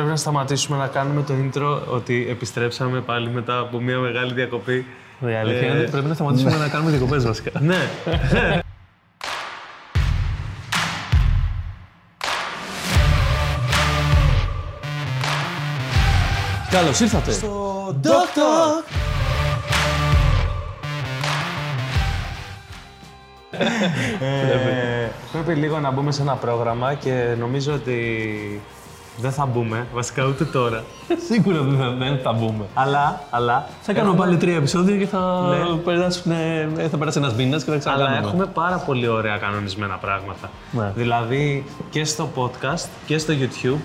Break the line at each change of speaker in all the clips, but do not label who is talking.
Πρέπει να σταματήσουμε να κάνουμε το intro ότι επιστρέψαμε πάλι μετά από μια μεγάλη διακοπή.
Η αλήθεια είναι ότι πρέπει να σταματήσουμε να κάνουμε διακοπές βασικά.
ναι.
Καλώς ήρθατε.
Doctor! Ε, πρέπει λίγο να μπούμε σε ένα πρόγραμμα και νομίζω ότι δεν θα μπούμε, βασικά ούτε τώρα.
Σίγουρα δεν θα, δεν θα μπούμε.
Αλλά, αλλά
Θα κάνουμε πάλι τρία επεισόδια και θα, περάσουν, ε, θα περάσει ένας μήνας και θα
Αλλά
ξανακάνουμε.
έχουμε πάρα πολύ ωραία κανονισμένα πράγματα.
Ναι.
Δηλαδή και στο podcast και στο YouTube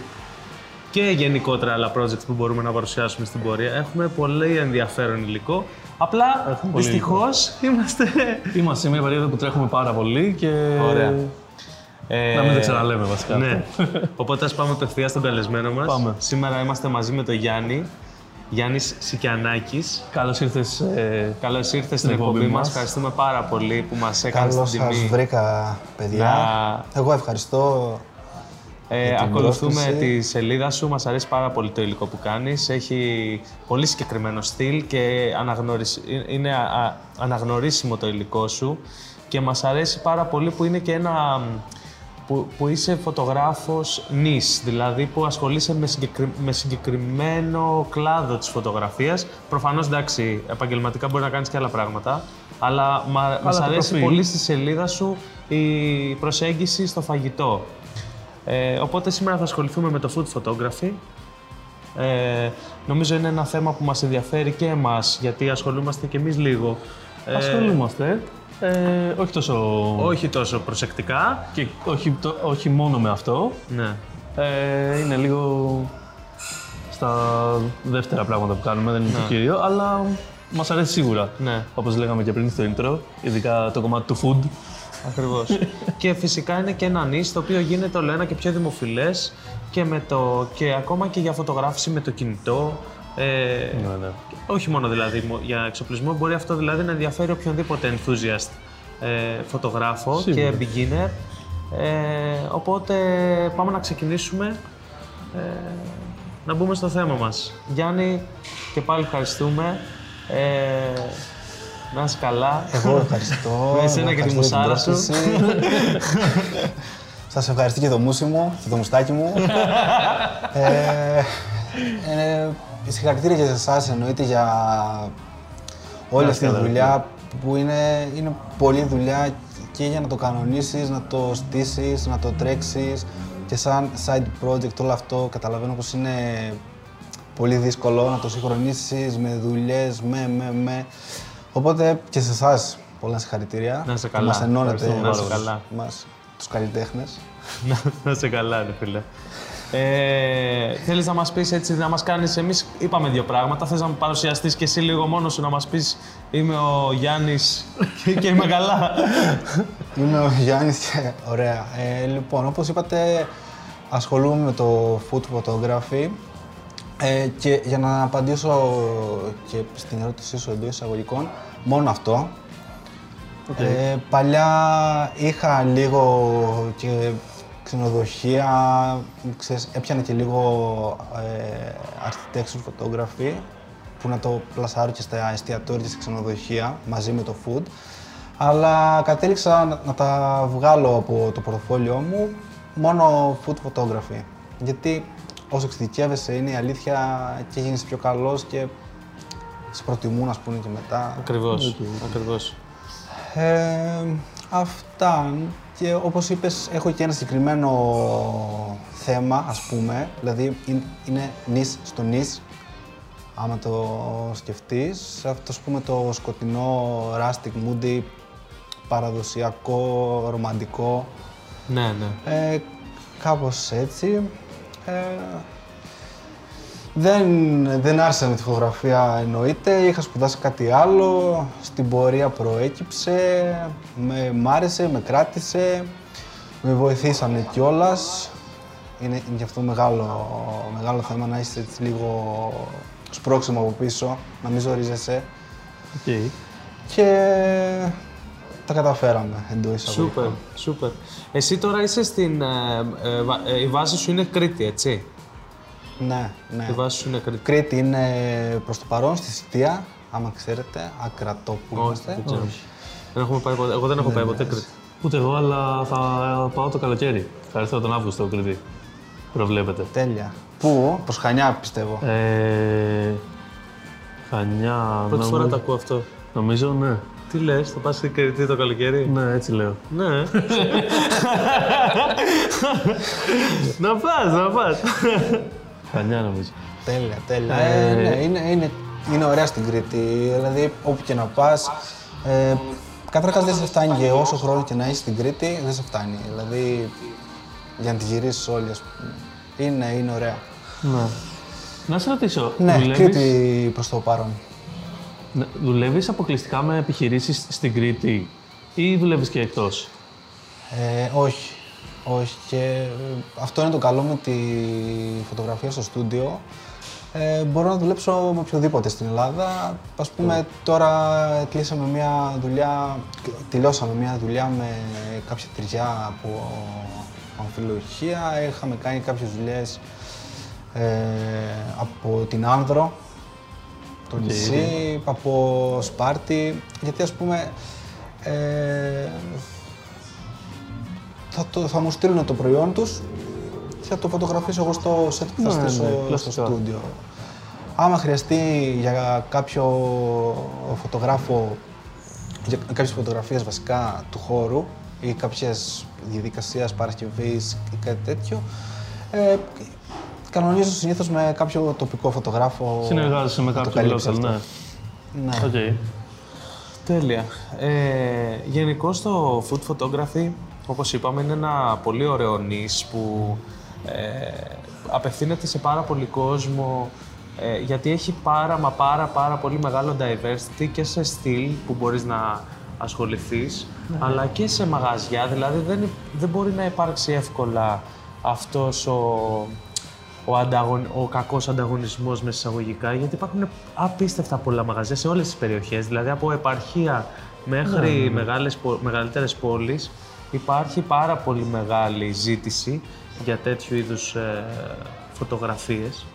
και γενικότερα άλλα projects που μπορούμε να παρουσιάσουμε στην πορεία. Έχουμε πολύ ενδιαφέρον υλικό. Απλά
Έχουμε πολύ
δυστυχώς είμαστε.
Είμαστε σε μια περίοδο που τρέχουμε πάρα πολύ και
Ωραία. Ε,
να μην τα ξαναλέμε βασικά.
Ναι. Οπότε ας πάμε απευθείας στον καλεσμένο μας.
Πάμε.
Σήμερα είμαστε μαζί με τον Γιάννη. Γιάννης Σικιανάκης.
Καλώς ήρθες. Ε,
Καλώς ήρθες στην
εκπομπή
εκπομπή μας.
μας.
Ευχαριστούμε πάρα πολύ που μας έκανες
Καλώς
την
σας
τιμή.
βρήκα, παιδιά.
Να-
Εγώ ευχαριστώ.
Ε,
την
ακολουθούμε
πρόσκληση.
τη σελίδα σου, μας αρέσει πάρα πολύ το υλικό που κάνεις. Έχει πολύ συγκεκριμένο στυλ και αναγνωρισ... είναι α- α- αναγνωρίσιμο το υλικό σου και μας αρέσει πάρα πολύ που είναι και ένα... που, που είσαι φωτογράφος νης, δηλαδή που ασχολείσαι με, συγκεκρι- με συγκεκριμένο κλάδο της φωτογραφίας. Προφανώς, εντάξει, επαγγελματικά μπορεί να κάνεις και άλλα πράγματα, αλλά μα, μας
το
αρέσει
προφίλ.
πολύ στη σελίδα σου η προσέγγιση στο φαγητό. Ε, οπότε σήμερα θα ασχοληθούμε με το food photography. Ε, νομίζω είναι ένα θέμα που μας ενδιαφέρει και εμάς, γιατί ασχολούμαστε και εμείς λίγο. Ε,
ασχολούμαστε. Ε, όχι τόσο...
όχι τόσο προσεκτικά.
Και όχι, το- όχι μόνο με αυτό.
Ναι.
Ε, είναι λίγο στα δεύτερα πράγματα που κάνουμε, δεν είναι το κύριο, αλλά μας αρέσει σίγουρα.
Ναι.
Όπως λέγαμε και πριν στο intro, ειδικά το κομμάτι του food.
Ακριβώς. και φυσικά είναι και ένα νης το οποίο γίνεται όλο ένα και πιο δημοφιλές και, με το, και ακόμα και για φωτογράφηση με το κινητό. Ε,
Ναι, ναι.
Όχι μόνο δηλαδή μο- για εξοπλισμό, μπορεί αυτό δηλαδή να ενδιαφέρει οποιονδήποτε enthusiast ε, φωτογράφο
Σίγουρα.
και beginner. Ε, οπότε πάμε να ξεκινήσουμε ε, να μπούμε στο θέμα μας. Γιάννη, και πάλι ευχαριστούμε. Ε, να είσαι καλά.
Εγώ ευχαριστώ.
Με εσένα
Εγώ
και τη
ευχαριστώ για
μουσάρα σου.
πρόσκληση. Σας ευχαριστώ και το μουσι μου και το μουστάκι μου. ε, ε, συγχαρητήρια και σε εσάς εννοείται για όλη αυτή τη
καλά,
δουλειά που είναι, είναι πολλή δουλειά και για να το κανονίσεις, να το στήσεις, να το τρέξεις και σαν side project όλο αυτό καταλαβαίνω πως είναι πολύ δύσκολο να το συγχρονίσεις με δουλειές, με, με, με. Οπότε και σε εσάς πολλά συγχαρητήρια.
Να είσαι
που
καλά.
Μας ενώνετε
Ευχαριστούμε πάρα
όλους
καλά.
μας, τους καλλιτέχνες.
Να- να είσαι καλά, ρε φίλε. Ε, θέλεις να μας πεις έτσι, να μας κάνεις, εμείς είπαμε δύο πράγματα, θες να μου παρουσιαστείς και εσύ λίγο μόνος σου, να μας πεις είμαι ο Γιάννης και, και είμαι καλά.
Είμαι ο Γιάννης και ωραία. Ε, λοιπόν, όπως είπατε, ασχολούμαι με το food photography ε, και για να απαντήσω και στην ερώτησή σου εντός εισαγωγικών, μόνο αυτό. Ε, παλιά είχα λίγο και ξενοδοχεία, ξέρεις, έπιανε και λίγο ε, architecture photography που να το πλασάρω και στα εστιατόρια και στα ξενοδοχεία μαζί με το food. Αλλά κατέληξα να, να τα βγάλω από το πορτοφόλιό μου μόνο food photography. Γιατί όσο εξειδικεύεσαι είναι η αλήθεια και γίνεις πιο καλός και σε προτιμούν ας πούμε και μετά.
Ακριβώς, ακριβώς.
Ε, αυτά. Και όπως είπες, έχω και ένα συγκεκριμένο θέμα, ας πούμε. Δηλαδή, είναι, είναι νης στο νης, άμα το σκεφτείς. Αυτό, ας πούμε, το σκοτεινό, rustic, moody, παραδοσιακό, ρομαντικό.
Ναι, ναι.
Ε, κάπως έτσι. Ε, δεν, δεν άρχισα με τη φωτογραφία εννοείται, είχα σπουδάσει κάτι άλλο, στην πορεία προέκυψε, με μ' άρεσε, με κράτησε, με βοηθήσανε κιόλας. Είναι, είναι γι' αυτό μεγάλο, μεγάλο θέμα να είσαι έτσι λίγο σπρώξιμο από πίσω, να μην ζορίζεσαι.
Okay.
Και τα καταφέραμε εντός εισαγωγικών.
Σούπερ, σούπερ. Εσύ τώρα είσαι στην... ε, ε, βα- ε, η βάση σου είναι Κρήτη, έτσι;
Ναι, ναι.
Η βάση σου είναι Κρήτη.
Κρήτη είναι προς το παρόν, στη Σιτία, άμα ξέρετε, Ακρατόπουλο
Όχι,
είμαστε.
δεν ξέρω. Δεν έχουμε πάει ποτέ. Εγώ δεν έχω πάει ποτέ Κρήτη.
Ούτε εγώ, αλλά θα πάω το καλοκαίρι. Θα έρθω τον Αύγουστο, Κρήτη. Προβλέπετε.
Τέλεια. Πού, προς Χανιά πιστεύω.
Ε, Χανιά.
Πρώτη φορά
νομι-
το ακούω αυτό.
Νομίζω, ναι.
Τι λες, θα πας στην Κρήτη το καλοκαίρι;
Ναι, έτσι λέω.
Ναι. να πας, να πας.
Χανιά νομίζω.
Τέλεια, τέλεια. Ε, ναι, είναι, είναι, είναι ωραία στην Κρήτη. Δηλαδή, όπου και να πας. Ε, Καταρχάς δεν σε φτάνει και όσο χρόνο και να είσαι στην Κρήτη, δεν σε φτάνει. Δηλαδή, για να τη γυρίσεις όλη, ας πούμε. Είναι, είναι ωραία.
Ναι. Να σε ρωτήσω,
Ναι,
δουλεύεις,
Κρήτη προς το παρόν.
ναι, δουλεύεις αποκλειστικά με επιχειρήσεις στην Κρήτη ή δουλεύεις και εκτός;
Ε, όχι. Όχι. Και ε, αυτό είναι το καλό με τη φωτογραφία στο στούντιο. Ε, μπορώ να δουλέψω με οποιοδήποτε στην Ελλάδα. Ας πούμε, τώρα κλείσαμε μια δουλειά, τελειώσαμε μια δουλειά με κάποια τριγιά από αμφιλοχεία. Είχαμε κάνει κάποιες δουλειές ε, από την Άνδρο, το νησί, από Σπάρτη. Γιατί ας πούμε, ε, θα, το, θα μου στείλουν το προϊόν τους και θα το φωτογραφίσω εγώ στο set που θα
Ναι,
στήσω
ναι,
στο
κλασικά.
στούντιο. Άμα χρειαστεί για κάποιο φωτογράφο, για κάποιες φωτογραφίες βασικά του χώρου ή κάποιες διαδικασίες παρασκευής ή κάτι τέτοιο, ε, κανονίζω συνήθως με κάποιο τοπικό φωτογράφο.
Συνεργάζεσαι με
να το
κάποιον
καλύψει
local,
αυτό.
ναι.
Ναι.
Οκ.
Τέλεια. Ε, Γενικώς το food photography, όπως είπαμε, είναι ένα πολύ ωραίο niche που ε, απευθύνεται σε πάρα πολύ κόσμο ε, γιατί έχει πάρα μα πάρα πάρα πολύ μεγάλο diversity και σε στυλ που μπορείς να ασχοληθείς αλλά και σε μαγαζιά, δηλαδή δεν, δεν μπορεί να υπάρξει εύκολα αυτός ο, ο, ανταγων, ο κακός ανταγωνισμός με εισαγωγικά, γιατί υπάρχουν απίστευτα πολλά μαγαζιά σε όλες τις περιοχές, δηλαδή από επαρχία μέχρι μεγάλες, πο- μεγαλύτερες πόλεις υπάρχει πάρα πολύ μεγάλη ζήτηση για τέτοιου είδους ε, φωτογραφίες.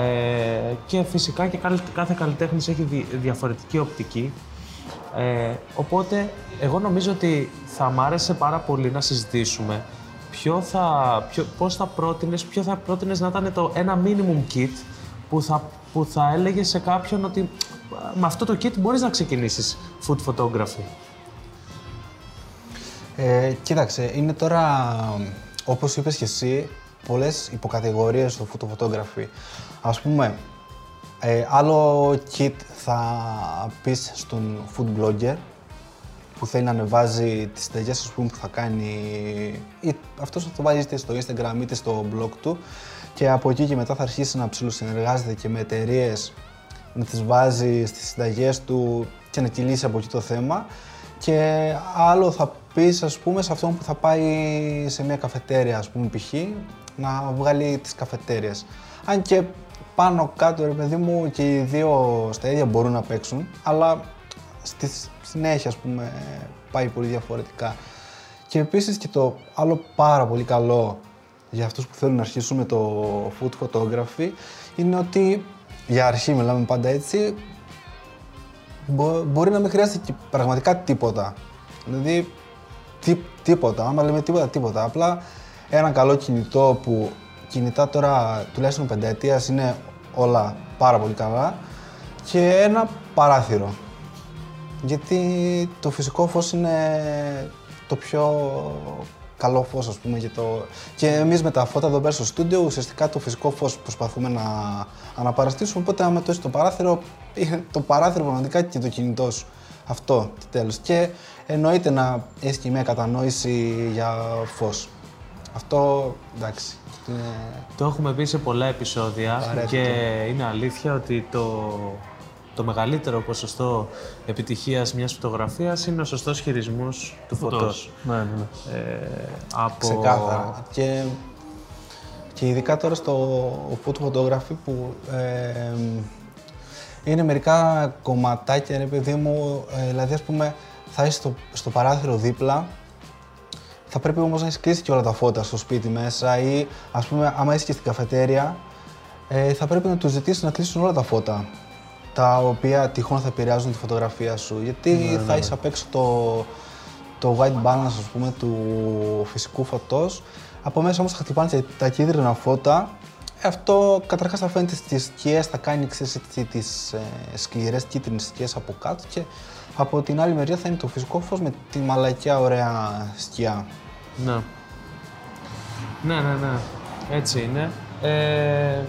Ε, και φυσικά και καλ- κάθε καλλιτέχνης έχει δι- διαφορετική οπτική. Ε, οπότε, εγώ νομίζω ότι θα μ' άρεσε πάρα πολύ να συζητήσουμε ποιο θα, ποιο, πώς θα πρότεινες, ποιο θα πρότεινες να ήταν το ένα minimum kit που θα, που θα έλεγε σε κάποιον ότι «Α, με αυτό το kit μπορείς να ξεκινήσεις food photography.
Ε, κοίταξε, είναι τώρα, όπως είπες και εσύ, πολλές υποκατηγορίες στο photography. Ας πούμε, ε, άλλο kit θα πεις στον food blogger που θέλει να ανεβάζει τις συνταγές ας πούμε, που θα κάνει ή αυτός θα το βάζει είτε στο Instagram είτε στο blog του και από εκεί και μετά θα αρχίσει να ψηλοσυνεργάζεται και με εταιρείες να τις βάζει στις συνταγές του και να κυλήσει από εκεί το θέμα και άλλο θα πεις ας πούμε σε αυτόν που θα πάει σε μια καφετέρια ας πούμε π.χ. να βγάλει τις καφετέριες. Αν και πάνω κάτω ρε παιδί μου και οι δύο στα ίδια μπορούν να παίξουν αλλά στη συνέχεια ας πούμε πάει πολύ διαφορετικά. Και επίσης και το άλλο πάρα πολύ καλό για αυτούς που θέλουν να αρχίσουν με το food photography είναι ότι για αρχή μιλάμε πάντα έτσι μπο- μπορεί να μην χρειάζεται και πραγματικά τίποτα. Δηλαδή τι, τίποτα, άμα λέμε τίποτα, τίποτα. Απλά ένα καλό κινητό που κινητά τώρα τουλάχιστον πενταετίας είναι όλα πάρα πολύ καλά και ένα παράθυρο. Γιατί το φυσικό φως είναι το πιο καλό φως, ας πούμε. Και, το... και εμείς με τα φώτα εδώ πέρα στο στούντιο, ουσιαστικά το φυσικό φως προσπαθούμε να αναπαραστήσουμε. Οπότε, άμα το έχεις το παράθυρο, είναι το παράθυρο πραγματικά και το κινητός σου. Αυτό, και τέλος. Και εννοείται να έχει και μια κατανόηση για φως. Αυτό, εντάξει, είναι...
Το έχουμε πει σε πολλά επεισόδια
Απαραίτητο.
και είναι αλήθεια ότι το, το μεγαλύτερο ποσοστό επιτυχίας μιας φωτογραφίας είναι ο σωστός χειρισμός του φωτός.
Ναι, ναι, ναι.
Ε, από...
Ξεκάθαρα. Και, και ειδικά τώρα στο food photography που ε, είναι μερικά κομματάκια, ρε παιδί μου, ε, δηλαδή ας πούμε θα είσαι στο, στο παράθυρο δίπλα, θα πρέπει όμως να έχεις κλείσει και όλα τα φώτα στο σπίτι μέσα ή ας πούμε άμα είσαι και στην καφετέρια, ε, θα πρέπει να τους ζητήσεις να κλείσουν όλα τα φώτα τα οποία τυχόν θα επηρεάζουν τη φωτογραφία σου. Γιατί
Ναι,
θα έχεις απ' έξω το, το white balance ας πούμε, του φυσικού φωτός. Από μέσα όμως θα χτυπάνε και τα κίτρινα φώτα. Ε, Αυτό καταρχάς θα φαίνεται στις σκιές, θα κάνει ξέρεις, έτσι, τις ε, σκληρές κίτρινες σκιές από κάτω και από την άλλη μεριά θα είναι το φυσικό φως με τη μαλακιά ωραία σκιά.
Ναι. Ναι, ναι, ναι. Έτσι είναι. Ε,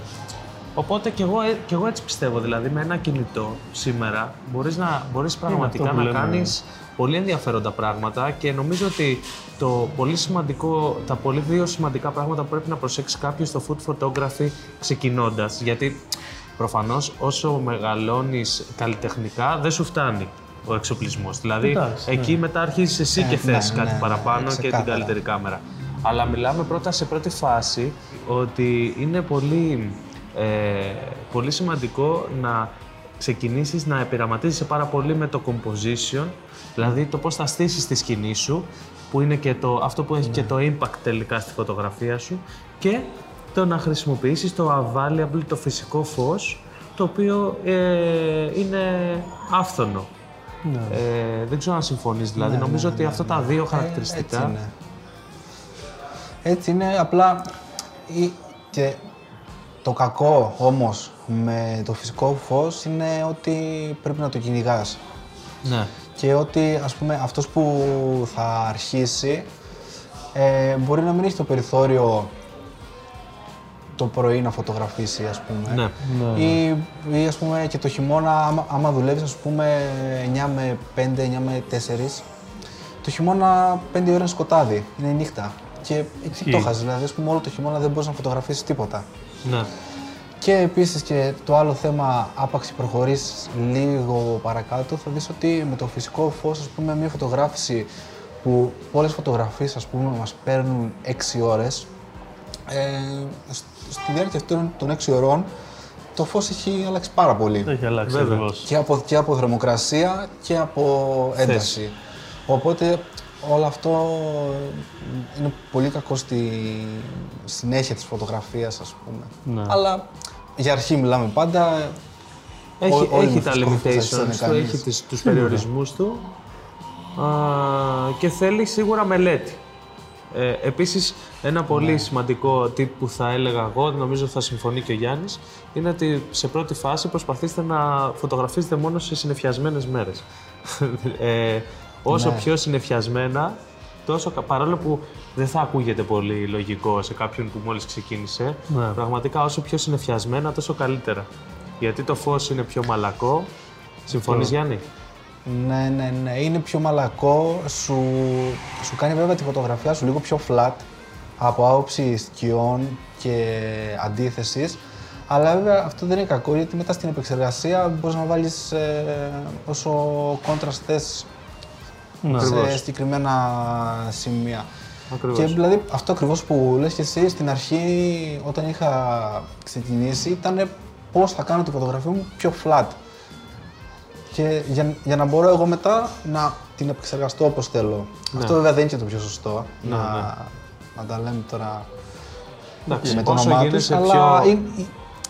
οπότε και εγώ, ε, κι εγώ έτσι πιστεύω. Δηλαδή, με ένα κινητό σήμερα μπορείς, να, μπορείς πραγματικά
αυτό που
να
λέμε.
κάνεις πολύ ενδιαφέροντα πράγματα και νομίζω ότι το πολύ σημαντικό, τα πολύ δύο σημαντικά πράγματα που πρέπει να προσέξει κάποιος στο food photography ξεκινώντας. Γιατί προφανώς όσο μεγαλώνεις καλλιτεχνικά δεν σου φτάνει ο εξοπλισμός. Δηλαδή,
Εντάξει,
εκεί μετά αρχίζεις εσύ
Ε,
και θες
ναι,
κάτι
ναι,
παραπάνω
ναι,
και την
ξεκάθαρα.
καλύτερη κάμερα. Αλλά μιλάμε πρώτα σε πρώτη φάση ότι είναι πολύ, ε, πολύ σημαντικό να ξεκινήσεις να επειραματίζεσαι πάρα πολύ με το composition, δηλαδή το πώς θα στήσεις τη σκηνή σου, που είναι και το, αυτό που έχει και το impact τελικά στη φωτογραφία σου και το να χρησιμοποιήσεις το available, το φυσικό φως, το οποίο ε, είναι άφθονο. Ε, δεν ξέρω αν συμφωνείς, δηλαδή νομίζω ότι αυτά τα δύο χαρακτηριστικά...
Ε, έτσι είναι. Έτσι είναι, απλά ή- και το κακό όμως με το φυσικό φως είναι ότι πρέπει να το κυνηγάς.
Ναι.
Και ότι ας πούμε αυτός που θα αρχίσει ε, μπορεί να μην έχει το περιθώριο το πρωί να φωτογραφίσει ας πούμε.
Ναι.
Ή, ή ας πούμε και το χειμώνα άμα, άμα δουλεύεις ας πούμε 9 με 5, 9 με 4 το χειμώνα 5 ώρα είναι σκοτάδι, είναι νύχτα. Και εκεί το χάσεις, δηλαδή ας πούμε όλο το χειμώνα δεν μπορείς να φωτογραφίσεις τίποτα.
Ναι.
Και επίσης και το άλλο θέμα, άπαξ προχωρήσεις λίγο παρακάτω, θα δεις ότι με το φυσικό φως, ας πούμε, μια φωτογράφηση που πολλές φωτογραφίες, ας πούμε, μας παίρνουν 6 ώρες, ε, σ- στη διάρκεια αυτών των 6 ωρών, το φως έχει αλλάξει πάρα πολύ.
Έχει αλλάξει
Βέβαια.
ακριβώς.
Και από, και από θερμοκρασία και από ένταση. Οπότε όλο αυτό είναι πολύ κακό στη συνέχεια της φωτογραφίας, ας πούμε.
Ναι.
Αλλά για αρχή μιλάμε πάντα.
Έχει,
Ό- όλοι
έχει
με
τα
φυσικό φως θα
limitations
ζητάνε
του,
κανείς.
έχει τις, τους περιορισμούς του α, και θέλει σίγουρα μελέτη. Ε, επίσης, ένα πολύ
Ναι.
σημαντικό tip που θα έλεγα εγώ, νομίζω θα συμφωνεί και ο Γιάννης, είναι ότι σε πρώτη φάση προσπαθήστε να φωτογραφίζετε μόνο σε συνεφιασμένες μέρες. ε, όσο
Ναι.
πιο συνεφιασμένα, τόσο, κα- παρόλο που δεν θα ακούγεται πολύ λογικό σε κάποιον που μόλις ξεκίνησε,
Ναι.
πραγματικά όσο πιο συνεφιασμένα, τόσο καλύτερα. Γιατί το φως είναι πιο μαλακό. Συμφωνείς Γιάννη;
Ναι, ναι, ναι. Είναι πιο μαλακό. Σου, σου κάνει βέβαια τη φωτογραφία σου λίγο πιο flat από άποψη σκιών και αντίθεσης. Αλλά βέβαια αυτό δεν είναι κακό γιατί μετά στην επεξεργασία μπορείς να βάλεις ε, όσο contrast θες
Ναι.
σε συγκεκριμένα σημεία.
Ακριβώς.
Και δηλαδή αυτό ακριβώς που λες και εσύ στην αρχή όταν είχα ξεκινήσει ήταν πώς θα κάνω τη φωτογραφία μου πιο flat. Και για, για να μπορώ εγώ μετά να την επεξεργαστώ όπως θέλω. Αυτό βέβαια δεν είναι και το πιο σωστό.
Ναι,
να,
ναι.
να τα λέμε τώρα
Εντάξει,
με το
όσο
όνομά τους,
γίνεσαι
αλλά
πιο...
είναι,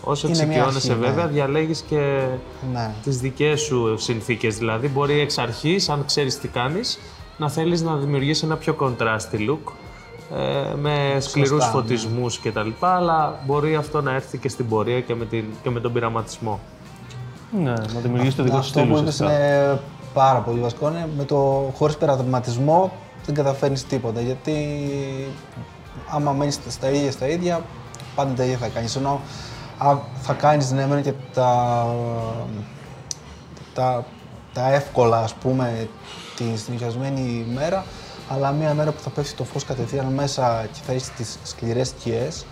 Όσο
είναι μια
εξοικειώνεσαι
αρχή, ναι.
βέβαια, διαλέγεις και
ναι.
τις δικές σου συνθήκες. Δηλαδή, μπορεί εξ αρχής, αν ξέρεις τι κάνεις, να θέλεις να δημιουργήσεις ένα πιο contrasty look, ε, με σκληρούς
ναι.
φωτισμούς και τα λοιπά, αλλά μπορεί αυτό να έρθει και στην πορεία και με, την, και με τον πειραματισμό.
Ναι, να δημιουργήσει το δικό σου
Αυτό
στυλ
που είπες
ουσιαστικά.
είναι πάρα πολύ βασικό. Είναι με το χωρίς πειραματισμό δεν καταφέρνεις τίποτα. Γιατί άμα μένεις στα ίδια στα ίδια, πάντα τα ίδια θα κάνεις. Ενώ α, θα κάνεις ναι, μεν και τα, τα, τα εύκολα, ας πούμε, τη συνεχιασμένη ημέρα, αλλά μια μέρα που θα πέφτει το φως κατευθείαν μέσα και θα έχεις τις σκληρές σκιές,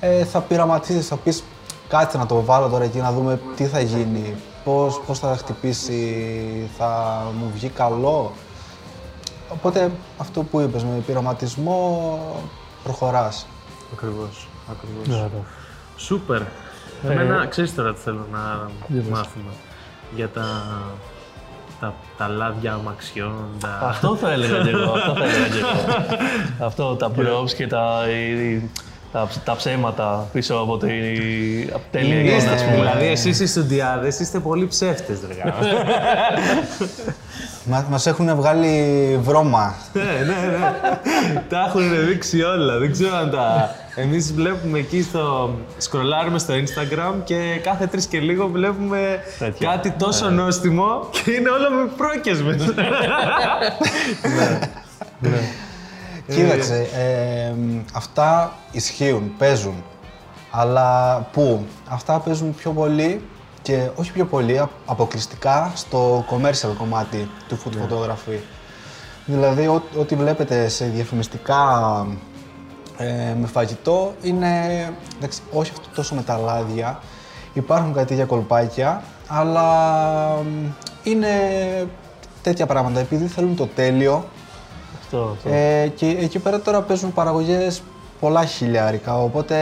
ε, θα πειραματίζεις, θα πεις κάτσε να το βάλω τώρα εκεί να δούμε τι θα γίνει, πώς, πώς θα χτυπήσει, θα μου βγει καλό. Οπότε αυτό που είπες, με πειραματισμό προχωράς.
Ακριβώς. Ακριβώς.
Ναι, ναι.
Σούπερ. Εμένα, ξέρεις τώρα τι θέλω να
Για πες.
μάθουμε. Για τα, τα, τα λάδια αμαξιών, τα...
Αυτό θα έλεγα και εγώ. Αυτό θα έλεγα και εγώ. αυτό, τα props και τα, οι, τα, τα ψέματα πίσω από την από τέλεια
Είστε,
εικόνα, ας πούμε.
δηλαδή, εσείς οι στουντιάδες είστε πολύ ψεύτες, ρε γάμο.
Μα, μας έχουν βγάλει βρώμα.
Ναι, ναι, ναι. τα έχουν δείξει όλα. Δεν ξέρω αν τα. Εμείς βλέπουμε εκεί στο. Σκρολάρουμε στο Instagram και κάθε τρεις και λίγο βλέπουμε
Τέτοια.
κάτι τόσο νόστιμο και είναι όλα με πρόκες μέσα.
Κοίταξε, ε, αυτά ισχύουν, παίζουν. Αλλά πού, αυτά παίζουν πιο πολύ και όχι πιο πολύ, α- αποκλειστικά στο commercial κομμάτι του food photography. Δηλαδή, ό- ό,τι βλέπετε σε διαφημιστικά ε, με φαγητό είναι, εντάξει, όχι αυτό τόσο με τα λάδια. Υπάρχουν κάτι τέτοια κολπάκια, αλλά μ, είναι τέτοια πράγματα. Επειδή θέλουν το τέλειο,
Αυτό, αυτό.
ε, και εκεί πέρα τώρα παίζουν παραγωγές πολλά χιλιάρικα, οπότε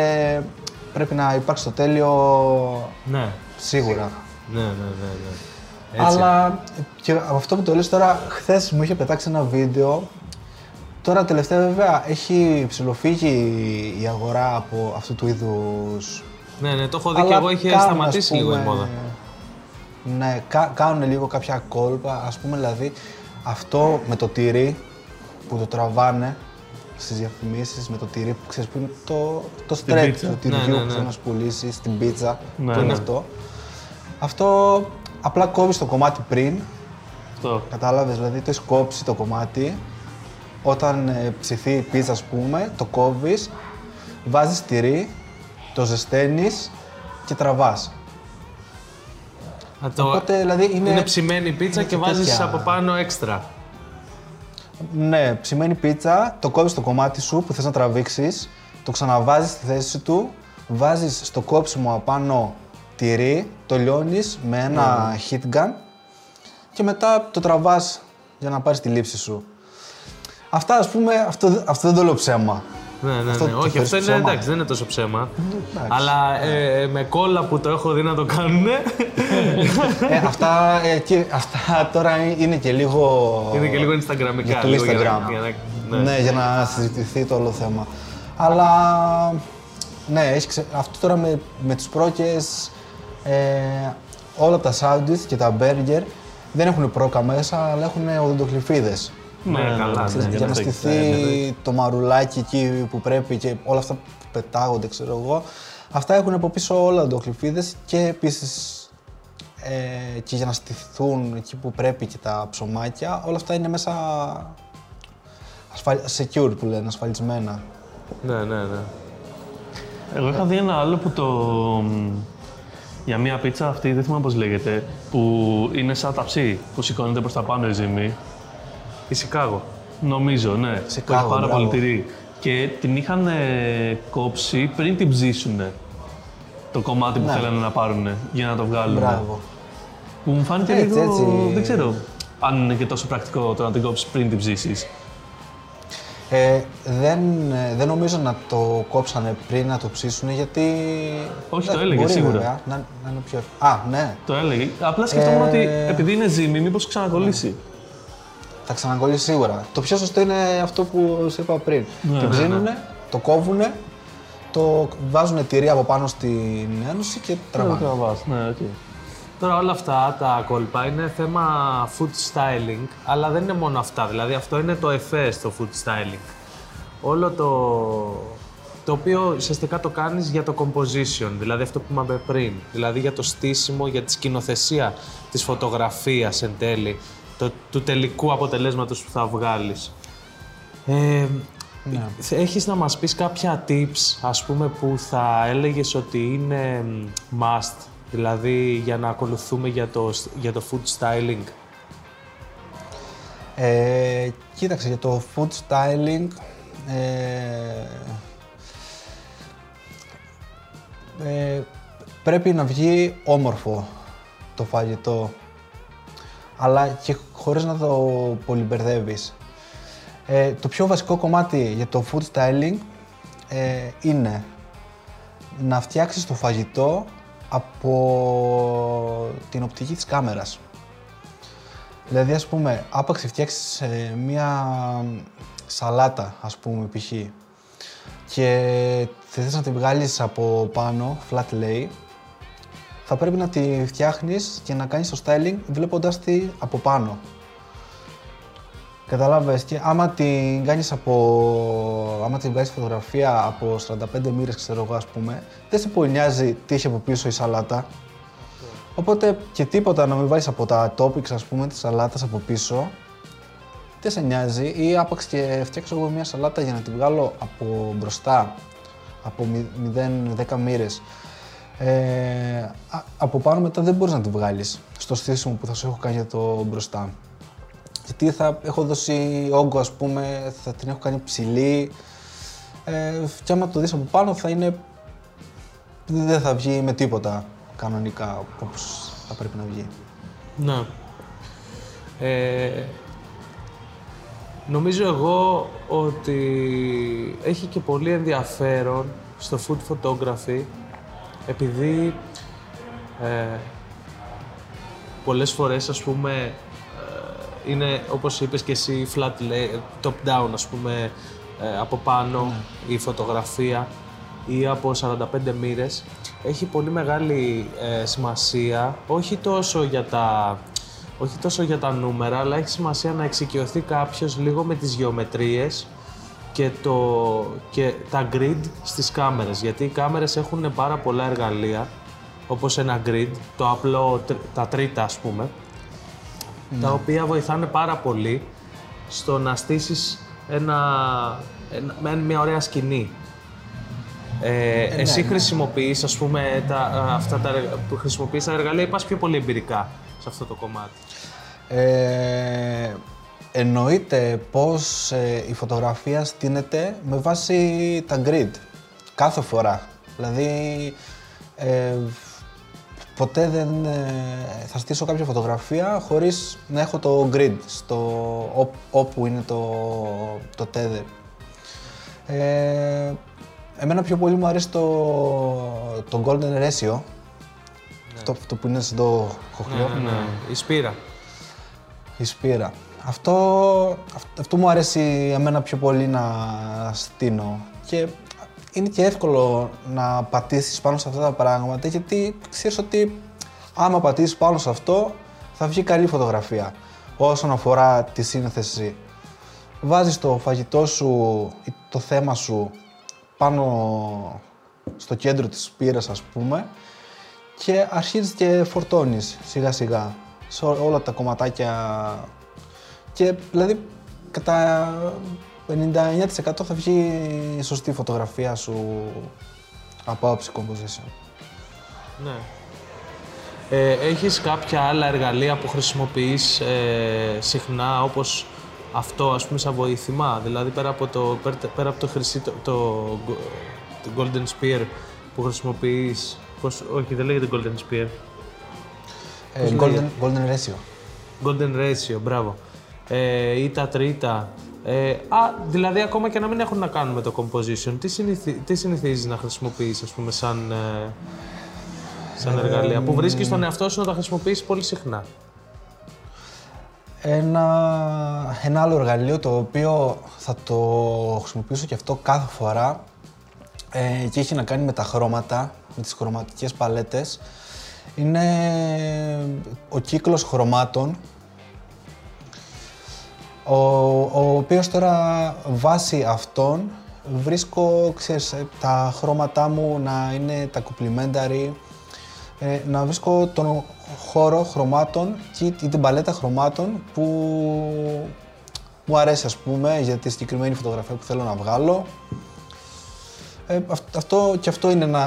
πρέπει να υπάρξει το τέλειο
ναι,
σίγουρα.
ναι, ναι, ναι. ναι. Έτσι.
Αλλά και από αυτό που το λες τώρα, χθες μου είχε πετάξει ένα βίντεο. Τώρα τελευταία βέβαια έχει ψηλοφύγει η αγορά από αυτού του είδους.
Ναι, ναι, το έχω δει και
Αλλά
εγώ, είχε
κάνουν,
σταματήσει
ας
λίγο η
πούμε,
μόδα.
Ναι, κα, κάνουν λίγο κάποια κόλπα. Ας πούμε δηλαδή αυτό με το τυρί που το τραβάνε στις διαφημίσεις με το τυρί που ξέρεις που είναι το, το
Στην
stretch
πίτσα.
του τυριού
Ναι, ναι,
που
ναι.
θέλεις να σου πουλήσει στην πίτσα.
Ναι,
που είναι
ναι.
αυτό. Αυτό απλά κόβεις το κομμάτι πριν
αυτό.
Κατάλαβες, δηλαδή το έχεις κόψει το κομμάτι. Όταν ε, ψηθεί η πίτσα, ας πούμε, το κόβεις, βάζεις τυρί, το ζεσταίνεις και τραβάς.
Α, το-
Οπότε, δηλαδή, είναι...
είναι ψημένη η πίτσα
είναι
και
και
βάζεις
τέτοια.
από πάνω έξτρα.
Ναι, ψημένη πίτσα, το κόβεις το κομμάτι σου που θες να τραβήξεις, το ξαναβάζεις στη θέση του, βάζεις στο κόψιμο απάνω τυρί, το λιώνεις με ένα heat gun και μετά το τραβάς για να πάρεις τη λήψη σου. Αυτά, ας πούμε, αυτό, αυτό δεν το λέω ψέμα.
Ναι, ναι,
Αυτό
ναι.
το
Όχι,
θεωρείς
αυτό είναι
ψέμα;
εντάξει, δεν είναι τόσο ψέμα.
εντάξει.
Αλλά ε, με κόλλα που το έχω δει να το κάνουν.
ε, αυτά, ε, και, αυτά τώρα είναι και λίγο.
είναι και λίγο Instagramικά.
για το
λίγο
Instagram.
Για, να- για να,
ναι.
ναι.
για να συζητηθεί το όλο θέμα. Αλλά ναι, έχεις ξε... αυτό τώρα με, με τους πρόκες, ε, όλα τα σάντουιτς και τα μπέργκερ δεν έχουν πρόκα μέσα, αλλά έχουν οδοντοκλειφίδες.
Ναι, καλά.
Ξέρεις,
ναι.
για να
φτιάξει.
στηθεί το μαρουλάκι εκεί που πρέπει και όλα αυτά που πετάγονται, ξέρω εγώ. Αυτά έχουν από πίσω όλα οδοντοκλειφίδες και επίσης ε, και για να στηθούν εκεί που πρέπει και τα ψωμάκια, όλα αυτά είναι μέσα ασφαλ... secure που λένε, ασφαλισμένα.
ναι, ναι, ναι.
Εγώ είχα δει ένα άλλο που το. μ, Για μία πίτσα αυτή, δεν θυμάμαι πώς λέγεται, που είναι σαν ταψί, που σηκώνεται προς τα πάνω η ζύμη.
Η Σικάγο.
Νομίζω, ναι. που
Σικάγο,
έχει πάρα
μπράβο.
πολύ τυρί. Και την είχαν ε, κόψει πριν την ψήσουνε. Το κομμάτι που
Ναι.
θέλανε να πάρουν για να το βγάλουν.
Μπράβο.
Που μου φάνηκε
Έτσι,
λίγο.
έτσι.
Δεν ξέρω αν είναι και τόσο πρακτικό το να την κόψεις πριν την ψήσεις.
Ε, δεν, ε, δεν νομίζω να το κόψανε πριν να το ψήσουν γιατί.
Όχι, το
Εντάξει,
έλεγε,
μπορεί,
σίγουρα.
βέβαια, να, να είναι πιο. εύκολο. Α, ναι.
Το έλεγε. Απλά σκεφτόμουν
Ε,
ότι επειδή είναι ζύμη, μήπως ξανακολλήσει.
Θα ξανακολλήσει σίγουρα. Το πιο σωστό είναι αυτό που σου είπα πριν.
Ναι,
την
ναι,
ψήνουνε, το κόβουνε, το βάζουν τυρί από πάνω στην ένωση και τραβάνε.
Τραβάς, ναι, οκ.
Τώρα όλα αυτά τα κόλπα είναι θέμα food styling, αλλά δεν είναι μόνο αυτά. Δηλαδή αυτό είναι το εφέ στο food styling. Όλο το, το οποίο ουσιαστικά το κάνεις για το composition, δηλαδή αυτό που είπαμε πριν. Δηλαδή για το στήσιμο, για τη σκηνοθεσία της φωτογραφίας εν τέλει, το, του τελικού αποτελέσματος που θα βγάλεις. Ε,
Ναι.
Έχεις να μας πεις κάποια tips, ας πούμε, που θα έλεγες ότι είναι μ, must, δηλαδή για να ακολουθούμε για το, για το food styling;
Ε, κοίταξε, για το food styling, ε, ε, πρέπει να βγει όμορφο το φαγητό, αλλά και χωρίς να το πολυμπερδεύεις. Ε, το πιο βασικό κομμάτι για το food styling ε, είναι να φτιάξεις το φαγητό από την οπτική της κάμερας. Δηλαδή, ας πούμε, άπαξ φτιάξεις ε, μία σαλάτα, ας πούμε, π.χ. και θες να τη βγάλεις από πάνω, flat lay, θα πρέπει να τη φτιάχνεις και να κάνεις το styling βλέποντας τη από πάνω. Καταλάβες και άμα την κάνεις από... άμα την βγάλεις φωτογραφία από 45 μοίρες ξέρω εγώ ας πούμε, δεν σε πολύ νοιάζει τι έχει από πίσω η σαλάτα. Οπότε και τίποτα να μην βάλεις από τα topics ας πούμε της σαλάτας από πίσω, δεν σε νοιάζει ή άπαξ και φτιάξω εγώ μια σαλάτα για να τη βγάλω από μπροστά, από 0-10 μοίρες. Ε, α- από πάνω μετά δεν μπορείς να τη βγάλεις στο στήσιμο που θα σου έχω κάνει για το μπροστά. Γιατί θα έχω δώσει όγκο, ας πούμε, θα την έχω κάνει ψηλή. Ε, και άμα το δεις από πάνω θα είναι... Δεν θα βγει με τίποτα κανονικά όπως θα πρέπει να βγει.
Ναι. Ε, νομίζω εγώ ότι έχει και πολύ ενδιαφέρον στο food photography επειδή ε, πολλές φορές ας πούμε ε, είναι όπως είπες και εσύ flat lay, top down ας πούμε ε, από πάνω η φωτογραφία ή από 45 μοίρες έχει πολύ μεγάλη ε, σημασία όχι τόσο για τα όχι τόσο για τα νούμερα, αλλά έχει σημασία να εξοικειωθεί κάποιος λίγο με τις γεωμετρίες και, το, και τα grid στις κάμερες. Γιατί οι κάμερες έχουν πάρα πολλά εργαλεία, όπως ένα grid, το απλό, τρ- τα τρίτα ας πούμε, τα οποία βοηθάνε πάρα πολύ στο να στήσεις ένα, ένα, με μια ωραία σκηνή. Ε, εσύ χρησιμοποιείς, ας πούμε, τα, αυτά τα, εργα- που χρησιμοποιείς τα εργαλεία ή πας πιο πολύ εμπειρικά σε αυτό το κομμάτι;
Ε, εννοείται πως ε, η φωτογραφία στείνεται με βάση τα grid. Κάθε φορά. Δηλαδή, ε, ποτέ δεν ε, θα στήσω κάποια φωτογραφία χωρίς να έχω το grid στο, ό- όπου είναι το, το tether. Ε, εμένα πιο πολύ μου αρέσει το, το golden ratio. Αυτό, αυτό που είναι στο χοχλιό.
Ναι, η σπήρα.
Η σπήρα. Αυτό, αυ- αυτό μου αρέσει εμένα πιο πολύ να στείνω. Και είναι και εύκολο να πατήσεις πάνω σε αυτά τα πράγματα γιατί ξέρεις ότι άμα πατήσεις πάνω σε αυτό θα βγει καλή φωτογραφία όσον αφορά τη σύνθεση. Βάζεις το φαγητό σου ή το θέμα σου πάνω στο κέντρο της σπήρας ας πούμε και αρχίζεις και φορτώνεις σιγά σιγά σε ό- όλα τα κομματάκια και δηλαδή κατά 99% θα βγει η σωστή φωτογραφία σου από άποψη composition.
Ναι. Ε, έχεις κάποια άλλα εργαλεία που χρησιμοποιείς ε, συχνά, όπως αυτό, ας πούμε, σαν βοήθημα; Δηλαδή, πέρα από το, πέρα, πέρα από το, χρυσή, το, το, το Golden Spear που χρησιμοποιείς... Πώς, όχι, δεν λέγεται Golden Spear.
Ε, golden, golden ratio.
Golden Ratio, μπράβο. Ε, ή τα τρίτα. Ε, α, δηλαδή, ακόμα και να μην έχουν να κάνουν με το composition, τι, συνηθι, τι συνηθίζεις να χρησιμοποιείς, ας πούμε, σαν, ε, σαν εργαλεία, που βρίσκεις τον εαυτό σου να τα χρησιμοποιείς πολύ συχνά;
Ένα, ένα άλλο εργαλείο το οποίο θα το χρησιμοποιήσω και αυτό κάθε φορά ε, και έχει να κάνει με τα χρώματα, με τις χρωματικές παλέτες είναι ο κύκλος χρωμάτων ο, ο οποίος τώρα βάσει αυτών βρίσκω ξέρεις, ε, τα χρώματά μου να είναι τα complementary ε, να βρίσκω τον χώρο χρωμάτων και ή την παλέτα χρωμάτων που μου αρέσει ας πούμε για τη συγκεκριμένη φωτογραφία που θέλω να βγάλω. Ε, αυ- αυτό, και αυτό είναι ένα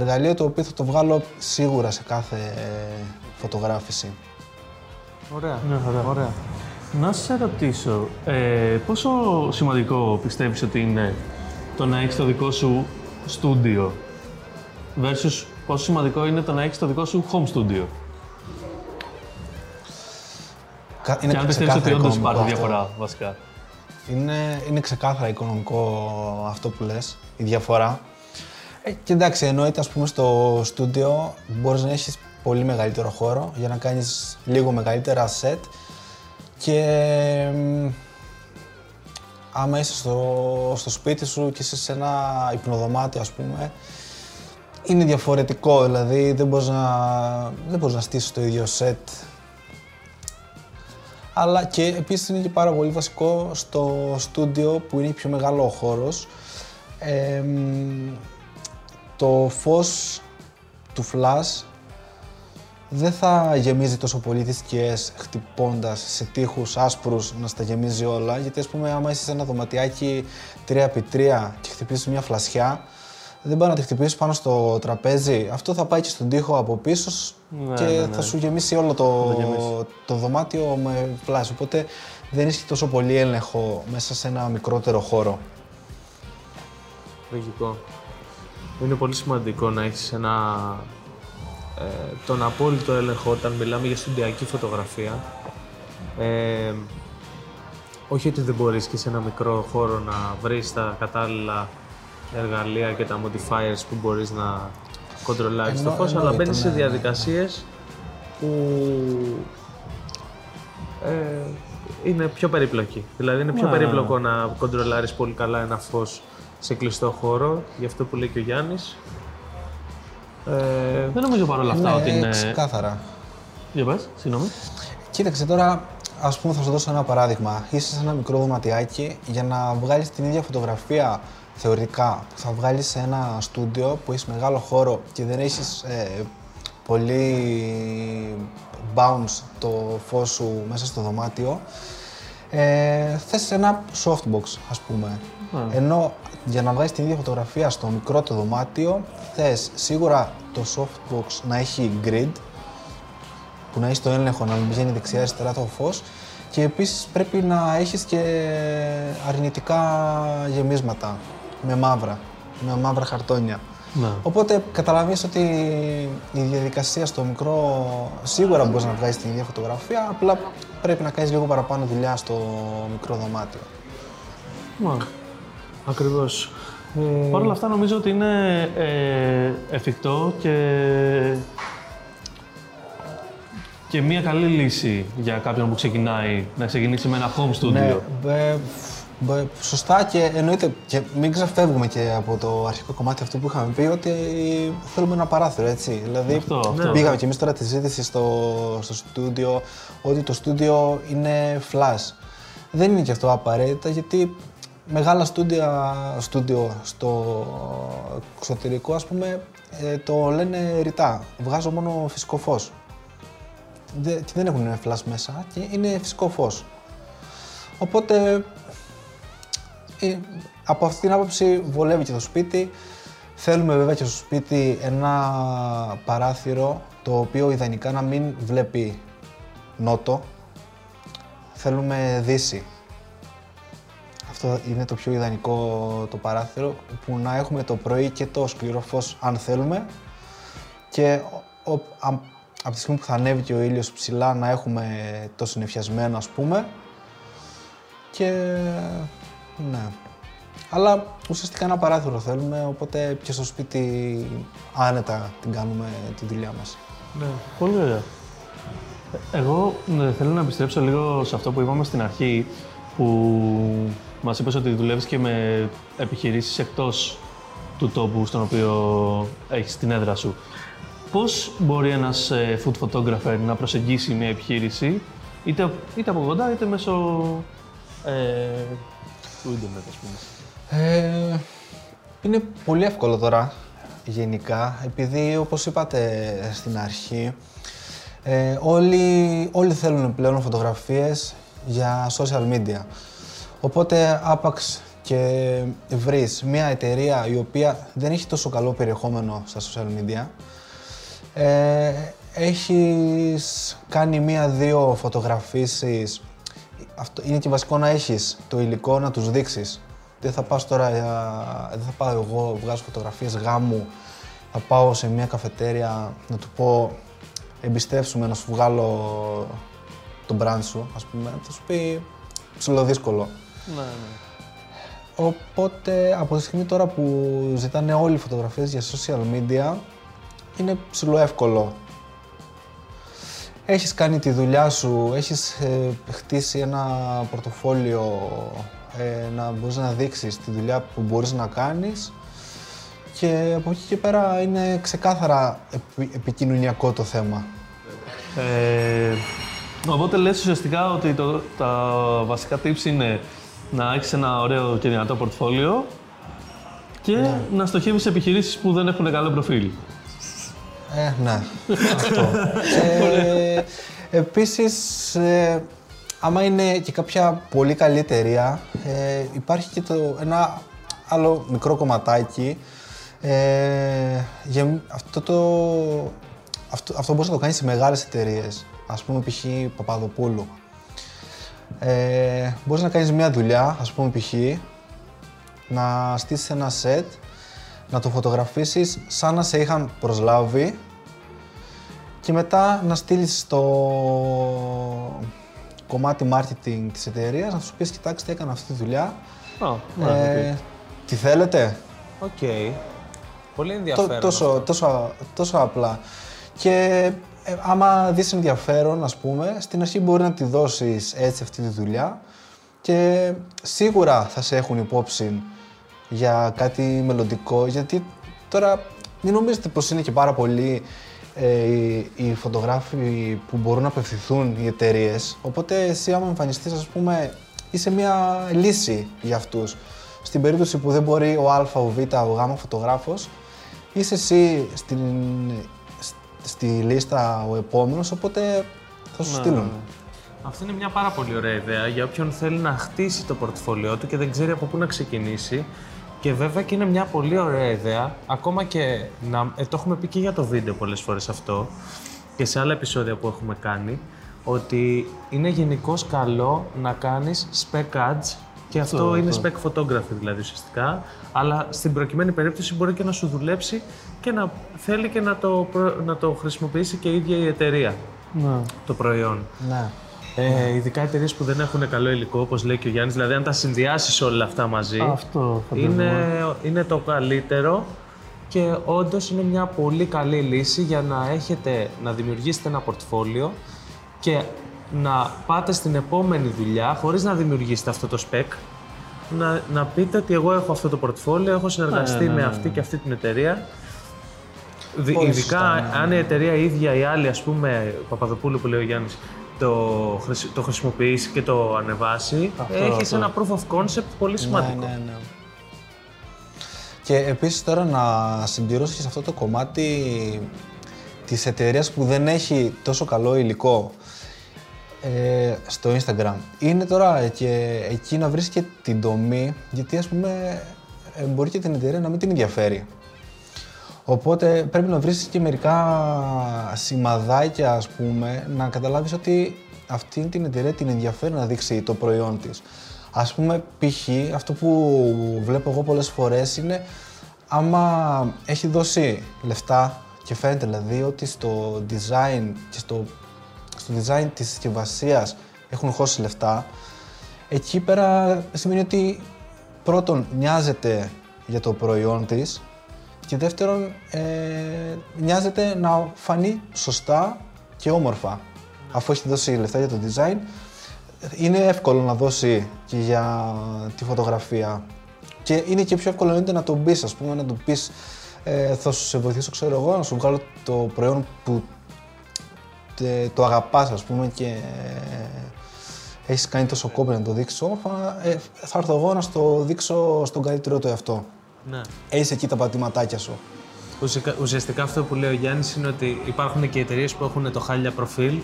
εργαλείο το οποίο θα το βγάλω σίγουρα σε κάθε ε, φωτογράφηση.
Ωραία.
Ναι, ωραία.
Ωραία.
Να σε ρωτήσω, ε, πόσο σημαντικό πιστεύεις ότι είναι το να έχεις το δικό σου στούντιο versus πόσο σημαντικό είναι το να έχεις το δικό σου home studio;
Κα-
και αν πιστεύεις
ξεκάθαρα
ότι όντως
οικονομικό
υπάρχει
αυτό.
διαφορά βασικά.
Είναι, είναι ξεκάθαρα οικονομικό αυτό που λες, η διαφορά. Ε, και εντάξει, εννοείται ας πούμε στο στούντιο μπορείς να έχεις πολύ μεγαλύτερο χώρο για να κάνεις λίγο μεγαλύτερα set και μ, άμα είσαι στο, στο σπίτι σου και είσαι σε ένα υπνοδωμάτιο ας πούμε, είναι διαφορετικό, δηλαδή δεν μπορείς να, δεν μπορείς να στήσεις το ίδιο σετ. Αλλά και επίσης είναι και πάρα πολύ βασικό στο στούντιο που είναι πιο μεγάλο ο χώρος. εμ, το φως του flash δεν θα γεμίζει τόσο πολύ τις σκιές χτυπώντας σε τείχους άσπρους να στα γεμίζει όλα γιατί ας πούμε άμα είσαι σε ένα δωματιάκι 3x3 και χτυπήσεις μια φλασιά δεν μπορεί να τη χτυπήσεις πάνω στο τραπέζι. Αυτό θα πάει και στον τοίχο από πίσω σ-
Ναι,
και
ναι, ναι.
θα σου γεμίσει όλο το,
Θα το γεμίσει.
το δωμάτιο με φλάσ. Οπότε δεν έχει τόσο πολύ έλεγχο μέσα σε ένα μικρότερο χώρο.
Λογικό. Είναι πολύ σημαντικό να έχεις ένα, ε, τον απόλυτο έλεγχο όταν μιλάμε για στοντιακή φωτογραφία. Ε, όχι ότι δεν μπορείς και σε ένα μικρό χώρο να βρεις τα κατάλληλα εργαλεία και τα modifiers που μπορείς να κοντρολάρεις το
Εννο-
φως, αλλά
εννοείται,
μπαίνεις σε
ναι, ναι, ναι.
διαδικασίες που ε, είναι πιο περίπλοκη. Δηλαδή είναι πιο
Ναι.
περίπλοκο να κοντρολάρεις πολύ καλά ένα φως σε κλειστό χώρο, γι' αυτό που λέει και ο Γιάννης. Ε,
Δεν νομίζω παρόλα αυτά ότι
ναι,
είναι.
ξεκάθαρα.
Για πες, συγγνώμη.
Κοίταξε τώρα, ας πούμε θα σου δώσω ένα παράδειγμα. Είσαι σε ένα μικρό δωματιάκι για να βγάλεις την ίδια φωτογραφία θεωρητικά που θα βγάλεις σε ένα στούντιο που έχεις μεγάλο χώρο και δεν έχεις ε, πολύ bounce το φως σου μέσα στο δωμάτιο ε, θες ένα softbox ας πούμε.
Α.
Ενώ για να βγάλεις την ίδια φωτογραφία στο μικρό το δωμάτιο θες σίγουρα το softbox να έχει grid που να έχει το έλεγχο να μην βγαίνει δεξιά-αριστερά το φως και επίσης πρέπει να έχεις και αρνητικά γεμίσματα με μαύρα, με μαύρα χαρτόνια.
Ναι.
Οπότε καταλαβαίνεις ότι η διαδικασία στο μικρό σίγουρα μπορείς να βγάλεις την ίδια φωτογραφία, απλά πρέπει να κάνεις λίγο παραπάνω δουλειά στο μικρό δωμάτιο.
Μα.
ακριβώς. Ε,
Παρ' όλα αυτά νομίζω ότι είναι ε, εφικτό και, και μια καλή λύση για κάποιον που ξεκινάει να ξεκινήσει με ένα home studio.
Ναι, ε, μπ- σωστά και εννοείται και μην ξεφεύγουμε και από το αρχικό κομμάτι αυτό που είχαμε πει ότι θέλουμε ένα παράθυρο, έτσι. Δηλαδή,
Αυτό, αυτό.
πήγαμε και εμείς τώρα τη συζήτηση στο, στο στούντιο ότι το στούντιο είναι flash. Δεν είναι και αυτό απαραίτητα γιατί μεγάλα στούντια, στούντιο στο εξωτερικό ας πούμε ε, το λένε ρητά. Βγάζω μόνο φυσικό φως. Δε- και δεν έχουν flash μέσα και είναι φυσικό φως. Οπότε ε, από αυτή την άποψη βολεύει και το σπίτι. Θέλουμε βέβαια και στο σπίτι ένα παράθυρο το οποίο ιδανικά να μην βλέπει νότο. Θέλουμε δύση. Αυτό είναι το πιο ιδανικό το παράθυρο που να έχουμε το πρωί και το σκληρό φως αν θέλουμε και ο, ο- α- από τη στιγμή που θα ανέβει και ο ήλιος ψηλά να έχουμε το συνεφιασμένο ας πούμε και ναι. Αλλά ουσιαστικά ένα παράθυρο θέλουμε, οπότε και στο σπίτι άνετα την κάνουμε τη δουλειά μας.
ναι.
Πολύ ωραία. Ε, Εγώ ναι, θέλω να επιστρέψω λίγο σε αυτό που είπαμε στην αρχή, που μας είπες ότι δουλεύεις και με επιχειρήσεις εκτός του τόπου στον οποίο έχεις την έδρα σου. Πώς μπορεί ένας ε, food photographer να προσεγγίσει μια επιχείρηση, είτε, είτε από κοντά είτε μέσω ε, του ίντερνετ, ας πούμε.
Ε, είναι πολύ εύκολο τώρα γενικά, επειδή όπως είπατε στην αρχή, ε, όλοι, όλοι θέλουν πλέον φωτογραφίες για social media. Οπότε άπαξ και βρεις μια εταιρεία η οποία δεν έχει τόσο καλό περιεχόμενο στα social media, ε, έχεις κάνει μία-δύο φωτογραφίσεις. Αυτό είναι και βασικό να έχεις το υλικό να τους δείξεις. Δεν θα πας τώρα, για- δεν θα πάω εγώ, βγάζω φωτογραφίες γάμου, θα πάω σε μια καφετέρια να του πω εμπιστεύσουμε να σου βγάλω το brand σου, ας πούμε. Θα σου πει ψηλοδύσκολο.
Ναι, ναι.
Οπότε από τη στιγμή τώρα που ζητάνε όλοι οι φωτογραφίες για social media, είναι ψηλό εύκολο. Έχεις κάνει τη δουλειά σου, έχεις ε, χτίσει ένα πορτοφόλιο ε, να μπορείς να δείξεις τη δουλειά που μπορείς να κάνεις και από εκεί και πέρα είναι ξεκάθαρα επι- επικοινωνιακό το θέμα.
Ε, οπότε λες ουσιαστικά ότι το, τα βασικά tips είναι να έχεις ένα ωραίο και δυνατό πορτφόλιο και να στοχεύεις σε επιχειρήσεις που δεν έχουν καλό προφίλ.
Ε, ναι, αυτό. ε, επίσης, ε, άμα είναι και κάποια πολύ καλή εταιρεία, ε, υπάρχει και το, ένα άλλο μικρό κομματάκι. Ε, για, αυτό, το, αυτό, αυτό μπορείς να το κάνεις σε μεγάλες εταιρείες. Ας πούμε, π.χ. Παπαδοπούλου. Ε, μπορείς να κάνεις μια δουλειά, ας πούμε, π.χ. να στήσεις ένα σετ, να το φωτογραφίσεις σαν να σε είχαν προσλάβει και μετά να στείλεις στο κομμάτι marketing της εταιρείας να τους πεις κοιτάξτε έκανα αυτή τη δουλειά,
Α, ναι,
ε, τι θέλετε,
Οκ. Πολύ
Το-
ενδιαφέρον.
τόσο,
αυτό.
τόσο, τόσο απλά. Και ε, άμα δεις ενδιαφέρον, ας πούμε, στην αρχή μπορεί να τη δώσεις έτσι αυτή τη δουλειά και σίγουρα θα σε έχουν υπόψη για κάτι μελλοντικό, γιατί τώρα μην νομίζετε πως είναι και πάρα πολλοί ε, οι, οι φωτογράφοι που μπορούν να απευθυνθούν οι εταιρείες. Οπότε εσύ άμα εμφανιστείς, ας πούμε, είσαι μια λύση για αυτούς. Στην περίπτωση που δεν μπορεί ο Α, ο Β, ο Γ φωτογράφος, είσαι εσύ στην, σ- στη λίστα ο επόμενος, οπότε θα σου στείλουν.
Αυτή είναι μια πάρα πολύ ωραία ιδέα για όποιον θέλει να χτίσει το πορτφόλιό του και δεν ξέρει από πού να ξεκινήσει. Και βέβαια και είναι μια πολύ ωραία ιδέα, ακόμα και να, ε, το έχουμε πει και για το βίντεο πολλές φορές αυτό και σε άλλα επεισόδια που έχουμε κάνει, ότι είναι γενικώ καλό να κάνεις spec ads και αυτό, είναι spec photography δηλαδή ουσιαστικά, αλλά στην προκειμένη περίπτωση μπορεί και να σου δουλέψει και να θέλει και να το, προ- να το χρησιμοποιήσει και η ίδια η εταιρεία,
Ναι.
το προϊόν.
Ναι.
Ε, ειδικά εταιρείες που δεν έχουν καλό υλικό, όπως λέει και ο Γιάννης, δηλαδή αν τα συνδυάσεις όλα αυτά μαζί,
Αυτό φαντάζομαι.
είναι, είναι το καλύτερο και όντως είναι μια πολύ καλή λύση για να έχετε να δημιουργήσετε ένα πορτφόλιο και να πάτε στην επόμενη δουλειά χωρίς να δημιουργήσετε αυτό το spec. Να, να πείτε ότι εγώ έχω αυτό το πορτφόλιο, έχω συνεργαστεί
Ναι, ναι,
με
ναι,
αυτή και αυτή την εταιρεία. Δι-
Πολύ
Ειδικά
σωστά, ναι,
αν η εταιρεία η ίδια η άλλη, ας πούμε, Παπαδοπούλου που λέει ο Γιάννης, το, χρησι- το χρησιμοποιήσει και το ανεβάσει,
Αυτό,
έχεις
αυτό.
ένα proof of concept πολύ σημαντικό.
Ναι, ναι, ναι. Και επίσης τώρα να συμπληρώσω και σε αυτό το κομμάτι της εταιρείας που δεν έχει τόσο καλό υλικό ε, στο Instagram. Είναι τώρα και εκεί να βρεις και την τομή, γιατί ας πούμε ε, μπορεί και την εταιρεία να μην την ενδιαφέρει. Οπότε πρέπει να βρεις και μερικά σημαδάκια, ας πούμε, να καταλάβεις ότι αυτή την εταιρεία την ενδιαφέρει να δείξει το προϊόν της. Ας πούμε, π.χ. αυτό που βλέπω εγώ πολλές φορές είναι άμα έχει δώσει λεφτά και φαίνεται δηλαδή ότι στο design και στο, στο design της συσκευασίας έχουν χώσει λεφτά, εκεί πέρα σημαίνει ότι πρώτον νοιάζεται για το προϊόν της και δεύτερον ε, νοιάζεται να φανεί σωστά και όμορφα. Αφού έχει δώσει λεφτά για το design, είναι εύκολο να δώσει και για τη φωτογραφία. Και είναι και πιο εύκολο εννοείται να το πεις, ας πούμε, να το πεις ε, θα σου σε βοηθήσω, ξέρω εγώ, να σου βγάλω το προϊόν που τε- το αγαπάς, ας πούμε, και ε, έχεις κάνει τόσο κόπο να το δείξεις όμορφα, ε, θα έρθω εγώ να στο δείξω στον καλύτερο του εαυτό.
Ναι.
Έχεις εκεί τα πατήματάκια σου.
Ουσικα- Ουσιαστικά αυτό που λέει ο Γιάννης είναι ότι υπάρχουν και εταιρείες που έχουν το χάλια προφίλ,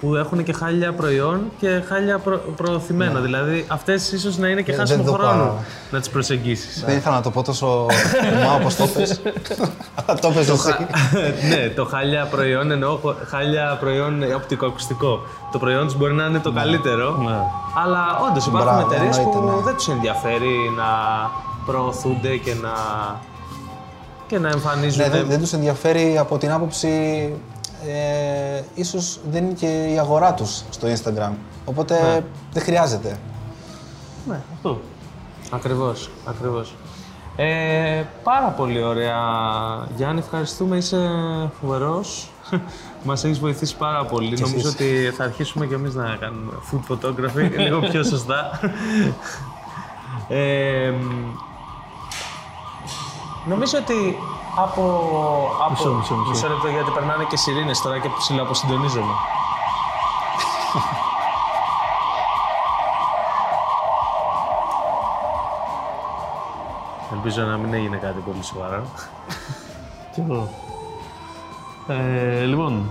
που έχουν και χάλια προϊόν και χάλια προ... προωθημένα. Δηλαδή αυτές ίσως να είναι και
Ε,
χάσιμο
δεν το
χρόνο
πάω.
να τις προσεγγίσεις.
Δεν ήθελα να το πω τόσο ομά όπως το πες. Αλλά το πες εσύ.
ναι, το χάλια προϊόν εννοώ χω- χάλια προϊόν οπτικοακουστικό. Το προϊόν τους μπορεί να είναι το καλύτερο,
Ναι.
αλλά όντως υπάρχουν
Μπράβο,
εταιρείες που
εννοείται, ναι.
δεν τους ενδιαφέρει να προωθούνται και να, και να εμφανίζουν.
Ναι, δεν, δεν τους ενδιαφέρει από την άποψη ε, ίσως δεν είναι και η αγορά τους στο Instagram. Οπότε δεν χρειάζεται.
Ναι, αυτό.
Ακριβώς, ακριβώς. Ε, πάρα πολύ ωραία. Γιάννη, ευχαριστούμε. Είσαι φοβερός. Μας έχεις βοηθήσει πάρα πολύ.
Και
Νομίζω
εσείς.
ότι θα αρχίσουμε κι εμείς να κάνουμε food photography λίγο πιο σωστά. Ε, νομίζω ότι από. από
Μισό, μισό, μισό.
λεπτό γιατί περνάνε και σιρήνες τώρα και ψηλά αποσυντονίζομαι. Ελπίζω να μην έγινε κάτι πολύ σοβαρό.
Κι εγώ. Ε, λοιπόν,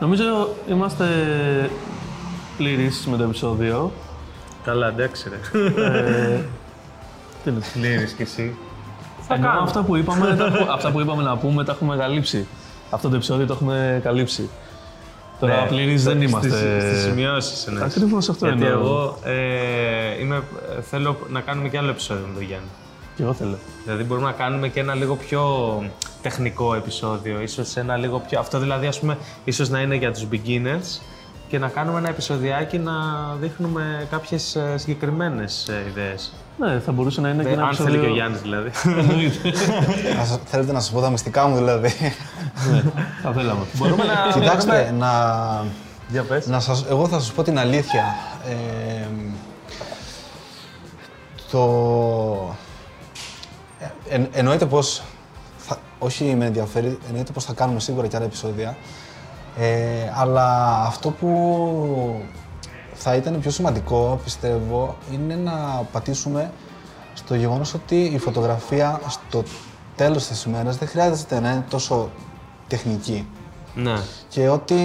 νομίζω είμαστε πλήρεις με το επεισόδιο.
Καλά, εντάξει ρε.
Ε, τι είναι.
Πλήρης κι εσύ.
Ενώ αυτά που, είπαμε, τα, έχω- αυτά που είπαμε να πούμε τα έχουμε καλύψει. Αυτό το επεισόδιο το έχουμε καλύψει. Τώρα
Ναι,
πλήρεις δεν
στις-
είμαστε.
Στις σημειώσεις εννοείς.
Ακριβώς αυτό
Γιατί
εννοώ.
εγώ ε, είμαι, ε, θέλω να κάνουμε και άλλο επεισόδιο με τον Γιάννη.
Κι εγώ θέλω.
Δηλαδή μπορούμε να κάνουμε και ένα λίγο πιο τεχνικό επεισόδιο, ίσως ένα λίγο πιο... Αυτό δηλαδή ας πούμε ίσως να είναι για τους beginners και να κάνουμε ένα επεισοδιάκι να δείχνουμε κάποιες ε, συγκεκριμένες ε, ιδέες.
Ναι, θα μπορούσε να είναι και
Ε,
ένα
αν θέλει και ο
επεισόδιο-
Γιάννης δηλαδή.
Εννοείται.
Να σας- θέλετε να σας πω τα μυστικά μου δηλαδή.
Ναι, θα θέλαμε.
μπορούμε να...
Κοιτάξτε, να,
Για πες.
να σας, εγώ θα σας πω την αλήθεια. Ε, το... Ε, εν- εννοείται πως, θα, όχι με ενδιαφέρει, εννοείται πως θα κάνουμε σίγουρα και άλλα επεισόδια. Ε, αλλά αυτό που θα ήταν πιο σημαντικό, πιστεύω, είναι να πατήσουμε στο γεγονός ότι η φωτογραφία στο τέλος της ημέρας δεν χρειάζεται να είναι τόσο τεχνική
Ναι.
και ότι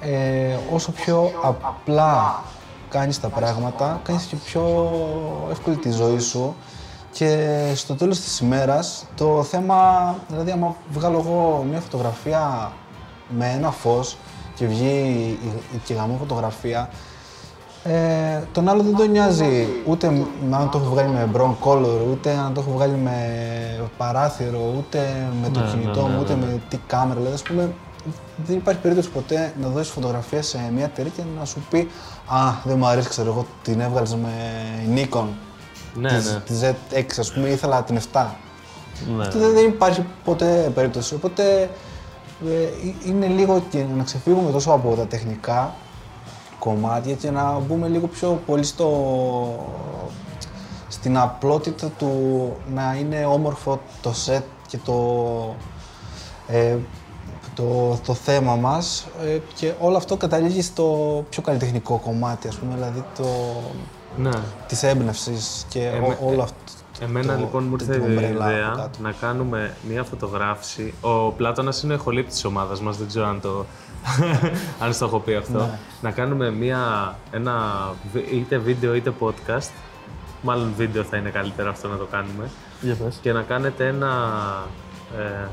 ε, όσο πιο απλά κάνεις τα πράγματα, κάνεις και πιο εύκολη τη ζωή σου και στο τέλος της ημέρας το θέμα, δηλαδή άμα βγάλω εγώ μια φωτογραφία με ένα φως και βγει η, η και γαμό φωτογραφία, ε, τον άλλο δεν τον νοιάζει ούτε με αν το έχω βγάλει με brown color, ούτε αν το έχω βγάλει με παράθυρο, ούτε με το
Ναι,
κινητό
ναι,
μου,
ναι,
ούτε
ναι.
με τι κάμερα. Δηλαδή, ας πούμε, δεν υπάρχει περίπτωση ποτέ να δώσεις φωτογραφία σε μια εταιρεία και να σου πει Α, δεν μου αρέσει, ξέρω εγώ, την έβγαλες με Nikon.
Ναι,
της,
ναι.
της Z6, ας πούμε, ήθελα την 7.
Ναι.
Αυτό δεν, δεν υπάρχει ποτέ περίπτωση. Οπότε ε, είναι λίγο και να ξεφύγουμε τόσο από τα τεχνικά κομμάτια και να μπούμε λίγο πιο πολύ στο, στην απλότητα του να είναι όμορφο το set και το, ε, το, το θέμα μας ε, και όλο αυτό καταλήγει στο πιο καλλιτεχνικό κομμάτι, ας πούμε, δηλαδή το,
ναι.
της έμπνευσης και
Εμέ-
ό- όλο αυτό.
Εμένα
το-
λοιπόν μου ήρθε
την
η
ομπρέλα από
ιδέα
κάτω.
να κάνουμε μια φωτογράφηση. Ο Πλάτωνας είναι ο ηχολήπτης της ομάδας μας, δεν ξέρω αν το, αν στο έχω πει αυτό.
Ναι.
Να κάνουμε μια, ένα βι- είτε βίντεο είτε podcast. Μάλλον βίντεο θα είναι καλύτερο αυτό να το κάνουμε.
Για πες.
Και να κάνετε ένα ε,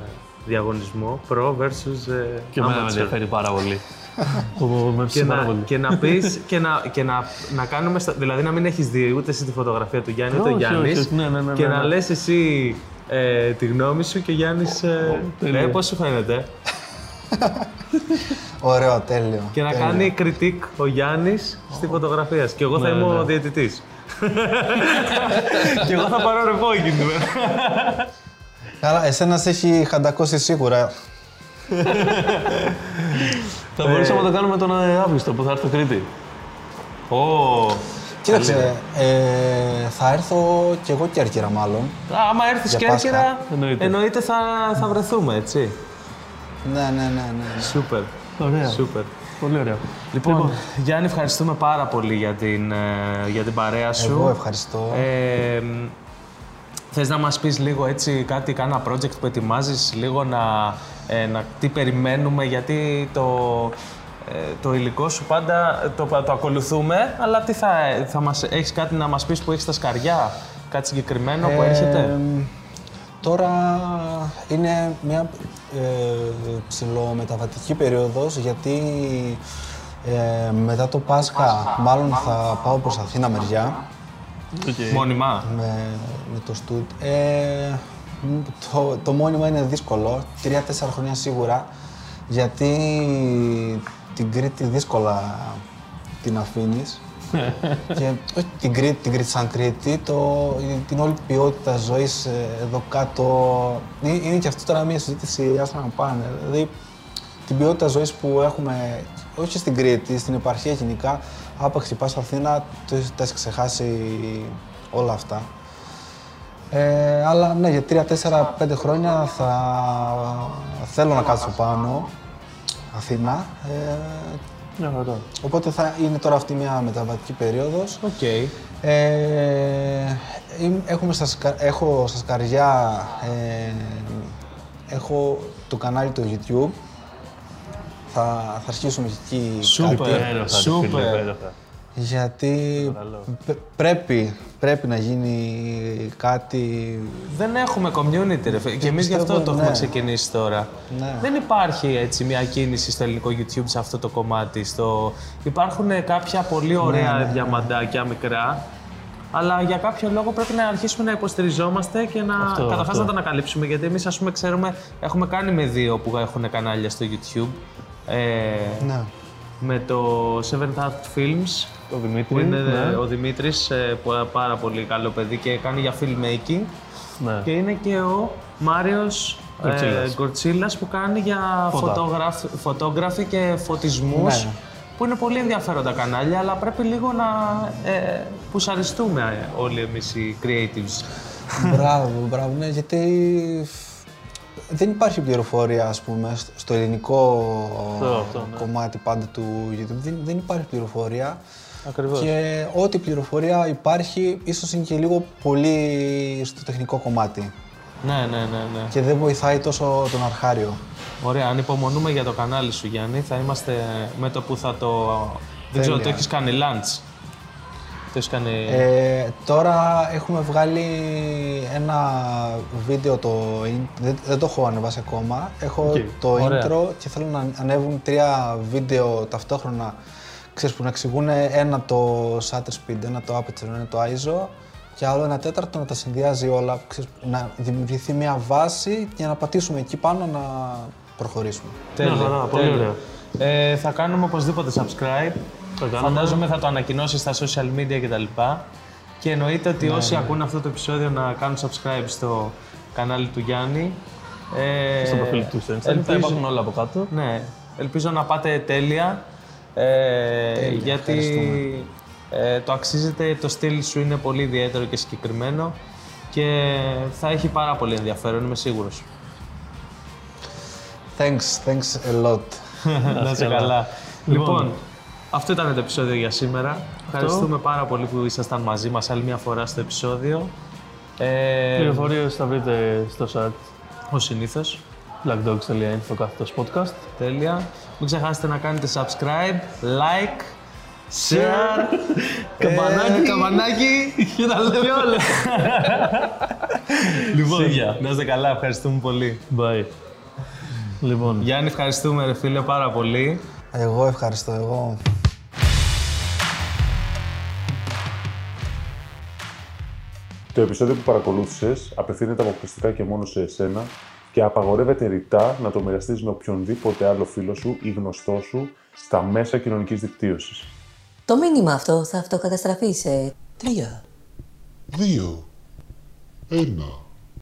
διαγωνισμό pro versus ε,
Και εμένα με
amateur.
ενδιαφέρει πάρα πολύ. Το με
Και
έψησε πάρα
να,
πολύ.
και να πεις και, να, και να, να κάνουμε, στα, δηλαδή να μην έχεις δει ούτε εσύ τη φωτογραφία του Γιάννη ούτε ο
Όχι, όχι,
Γιάννης
όχι, ναι, ναι, ναι,
και
ναι,
να
ναι.
λες εσύ ε, τη γνώμη σου και ο Γιάννης ε,
τέλεια.
ε, πώς σου φαίνεται;
Ωραίο, τέλειο.
και να
τέλειο.
κάνει κριτικ ο Γιάννης στη φωτογραφία σου και εγώ θα
Ναι,
είμαι ο
ναι.
διαιτητής και εγώ θα πάρω ρεπό εκείνη την μέρα.
Καλά, εσένα σε έχει χαντακώσει σίγουρα.
Θα μπορούσαμε να το κάνουμε τον ε, Αύγουστο που θα έρθω Κρήτη.
Ω,
Κοίταξε, ε, θα έρθω κι εγώ Κέρκυρα μάλλον.
άμα έρθεις
Για
Κέρκυρα
Πάσχα.
Εννοείται.
εννοείται θα, θα βρεθούμε, έτσι.
Ναι, ναι, ναι, ναι.
Σούπερ.
Ωραία.
Σούπερ.
Πολύ ωραία.
Λοιπόν, Γιάννη, ευχαριστούμε πάρα πολύ για την, ε, για την παρέα σου.
Εγώ ευχαριστώ.
Ε, μ, θες να μας πεις λίγο έτσι κάτι, κάνα project που ετοιμάζεις, λίγο να, ε, να τι περιμένουμε, γιατί το, ε, το υλικό σου πάντα το, το ακολουθούμε, αλλά τι θα, θα μας, έχεις κάτι να μας πεις που έχεις στα σκαριά, κάτι συγκεκριμένο που έρχεται;
Ε, τώρα είναι μια ε, ψιλομεταβατική περίοδος γιατί ε, μετά το Πάσχα μάλλον θα πάω προς Αθήνα μεριά
Οκ.
Μόνιμα.
με, με το στούντιο. Ε, μ, το, το μόνιμα είναι δύσκολο, τρία-τέσσερα χρόνια σίγουρα, γιατί την Κρήτη δύσκολα την αφήνεις. και όχι την Κρήτη, την Κρήτη σαν Κρήτη, το, την όλη ποιότητα ζωής ε, εδώ κάτω, είναι, είναι και αυτό τώρα μια συζήτηση, ας να πάνε, δηλαδή την ποιότητα ζωής που έχουμε, όχι στην Κρήτη, στην επαρχία γενικά, άπαξ και πας στην Αθήνα, το τα έχεις ξεχάσει όλα αυτά. Ε, αλλά ναι, για 3-4-5 χρόνια θα θέλω να κάτσω πάνω, Αθήνα. Ε,
Μια χαρά.
οπότε θα είναι τώρα αυτή μια μεταβατική περίοδος.
Οκ.
Ε, είμαι- έχουμε στα, σκα- έχω στα σκαριά, ε, έχω το κανάλι του YouTube. Θα, θα αρχίσουμε εκεί
Σούπερ.
κάτι.
Υπέροχα, ρε φίλε,
Σούπερ.
υπέροχα.
Γιατί
Καλό.
π- πρέπει, πρέπει να γίνει κάτι...
Δεν έχουμε community, ρε φίλε. Και εμείς γι' αυτό
πιστεύω,
το έχουμε
ναι.
ξεκινήσει τώρα.
Ναι.
Δεν υπάρχει έτσι μια κίνηση στο ελληνικό YouTube σε αυτό το κομμάτι. Στο... Υπάρχουν ε, κάποια πολύ ωραία
Ναι,
διαμαντάκια μικρά. Αλλά για κάποιο λόγο πρέπει να αρχίσουμε να υποστηριζόμαστε και να
Αυτό,
καταρχάς
αυτό.
να τα ανακαλύψουμε. Γιατί εμείς, ας πούμε, ξέρουμε, έχουμε κάνει με δύο που έχουν κανάλια στο YouTube. Ε,
Ναι.
Με το Seventh Art Films,
Το Δημήτρης.
που είναι
ναι.
ο Δημήτρης, ε, που- πάρα πολύ καλό παιδί και κάνει για filmmaking.
Ναι.
Και είναι και ο Μάριος
Γκορτσίλας.
ε, Γκορτσίλας που κάνει για
Φώτα.
φωτογράφ, φωτόγραφοι και φωτισμούς.
Ναι.
Που είναι πολύ ενδιαφέροντα κανάλια, αλλά πρέπει λίγο να ε, πουσαριστούμε ε, όλοι εμείς οι creatives.
μπράβο, μπράβο, ναι, γιατί δεν υπάρχει πληροφορία, ας πούμε, στο- στο ελληνικό
Αυτό, αυτό, ναι.
κομμάτι πάντα του YouTube. Δεν, δεν υπάρχει πληροφορία.
Ακριβώς.
Και ό,τι πληροφορία υπάρχει, ίσως είναι και λίγο πολύ στο τεχνικό κομμάτι.
Ναι, ναι, ναι, ναι.
Και δεν βοηθάει τόσο τον αρχάριο.
Ωραία, ανυπομονούμε για το κανάλι σου Γιάννη. Θα είμαστε με το που θα το... Δεν ξέρω, το
Τέλεια.
έχεις κάνει launch. Το έχεις κάνει...
Ε, τώρα έχουμε βγάλει ένα βίντεο, το, in- δεν, δεν το έχω ανεβάσει ακόμα. Έχω
Οκ,
το
ωραία.
intro και θέλω να ανέβουν τρία βίντεο ταυτόχρονα ξέρεις, που να εξηγούν ένα το shutter speed, ένα το aperture, ένα το ISO και άλλο ένα τέταρτο να τα συνδυάζει όλα, ξέρεις, να δημιουργηθεί μια βάση και να πατήσουμε εκεί πάνω να προχωρήσουμε.
Τέλεια,
Μια χαρά, πολύ
τέλεια.
ωραία.
Ε, θα κάνουμε οπωσδήποτε subscribe.
Το κάνουμε.
Φαντάζομαι θα το ανακοινώσει στα social media κτλ. Και εννοείται ότι
Ναι,
όσοι ακούνε αυτό το επεισόδιο να κάνουν subscribe στο κανάλι του Γιάννη. Ε,
Στο προφίλ του στο Instagram. Θα
ελπίζω-
υπάρχουν όλα από κάτω.
Ναι, ελπίζω να πάτε τέλεια. Ε,
Τέλεια,
γιατί ε, το αξίζετε, το στυλ σου είναι πολύ ιδιαίτερο και συγκεκριμένο και θα έχει πάρα πολύ ενδιαφέρον, είμαι σίγουρος.
Thanks, thanks a lot.
Να είσαι
καλά.
καλά.
Λοιπόν.
Λοιπόν, αυτό ήταν το επεισόδιο για σήμερα. Ευχαριστούμε πάρα πολύ που ήσασταν μαζί μας άλλη μια φορά στο επεισόδιο. Ε,
Πληροφορίες θα βρείτε στο site
ως συνήθως.
blackdogs.info κάθετος podcast.
Τέλεια. Μην ξεχάσετε να κάνετε subscribe, like, share, καμπανάκι, καμπανάκι και τα λέμε όλα. λοιπόν,
Σίγια.
να είστε καλά, ευχαριστούμε πολύ.
Bye. Λοιπόν,
Γιάννη, ευχαριστούμε ρε φίλε πάρα πολύ.
Εγώ ευχαριστώ, εγώ.
Το επεισόδιο που παρακολούθησες απευθύνεται αποκλειστικά και μόνο σε εσένα και απαγορεύεται ρητά να το μοιραστείς με οποιονδήποτε άλλο φίλο σου ή γνωστό σου στα μέσα κοινωνικής δικτύωσης.
Το μήνυμα αυτό θα αυτοκαταστραφεί σε
Τρία. Δύο. Ένα.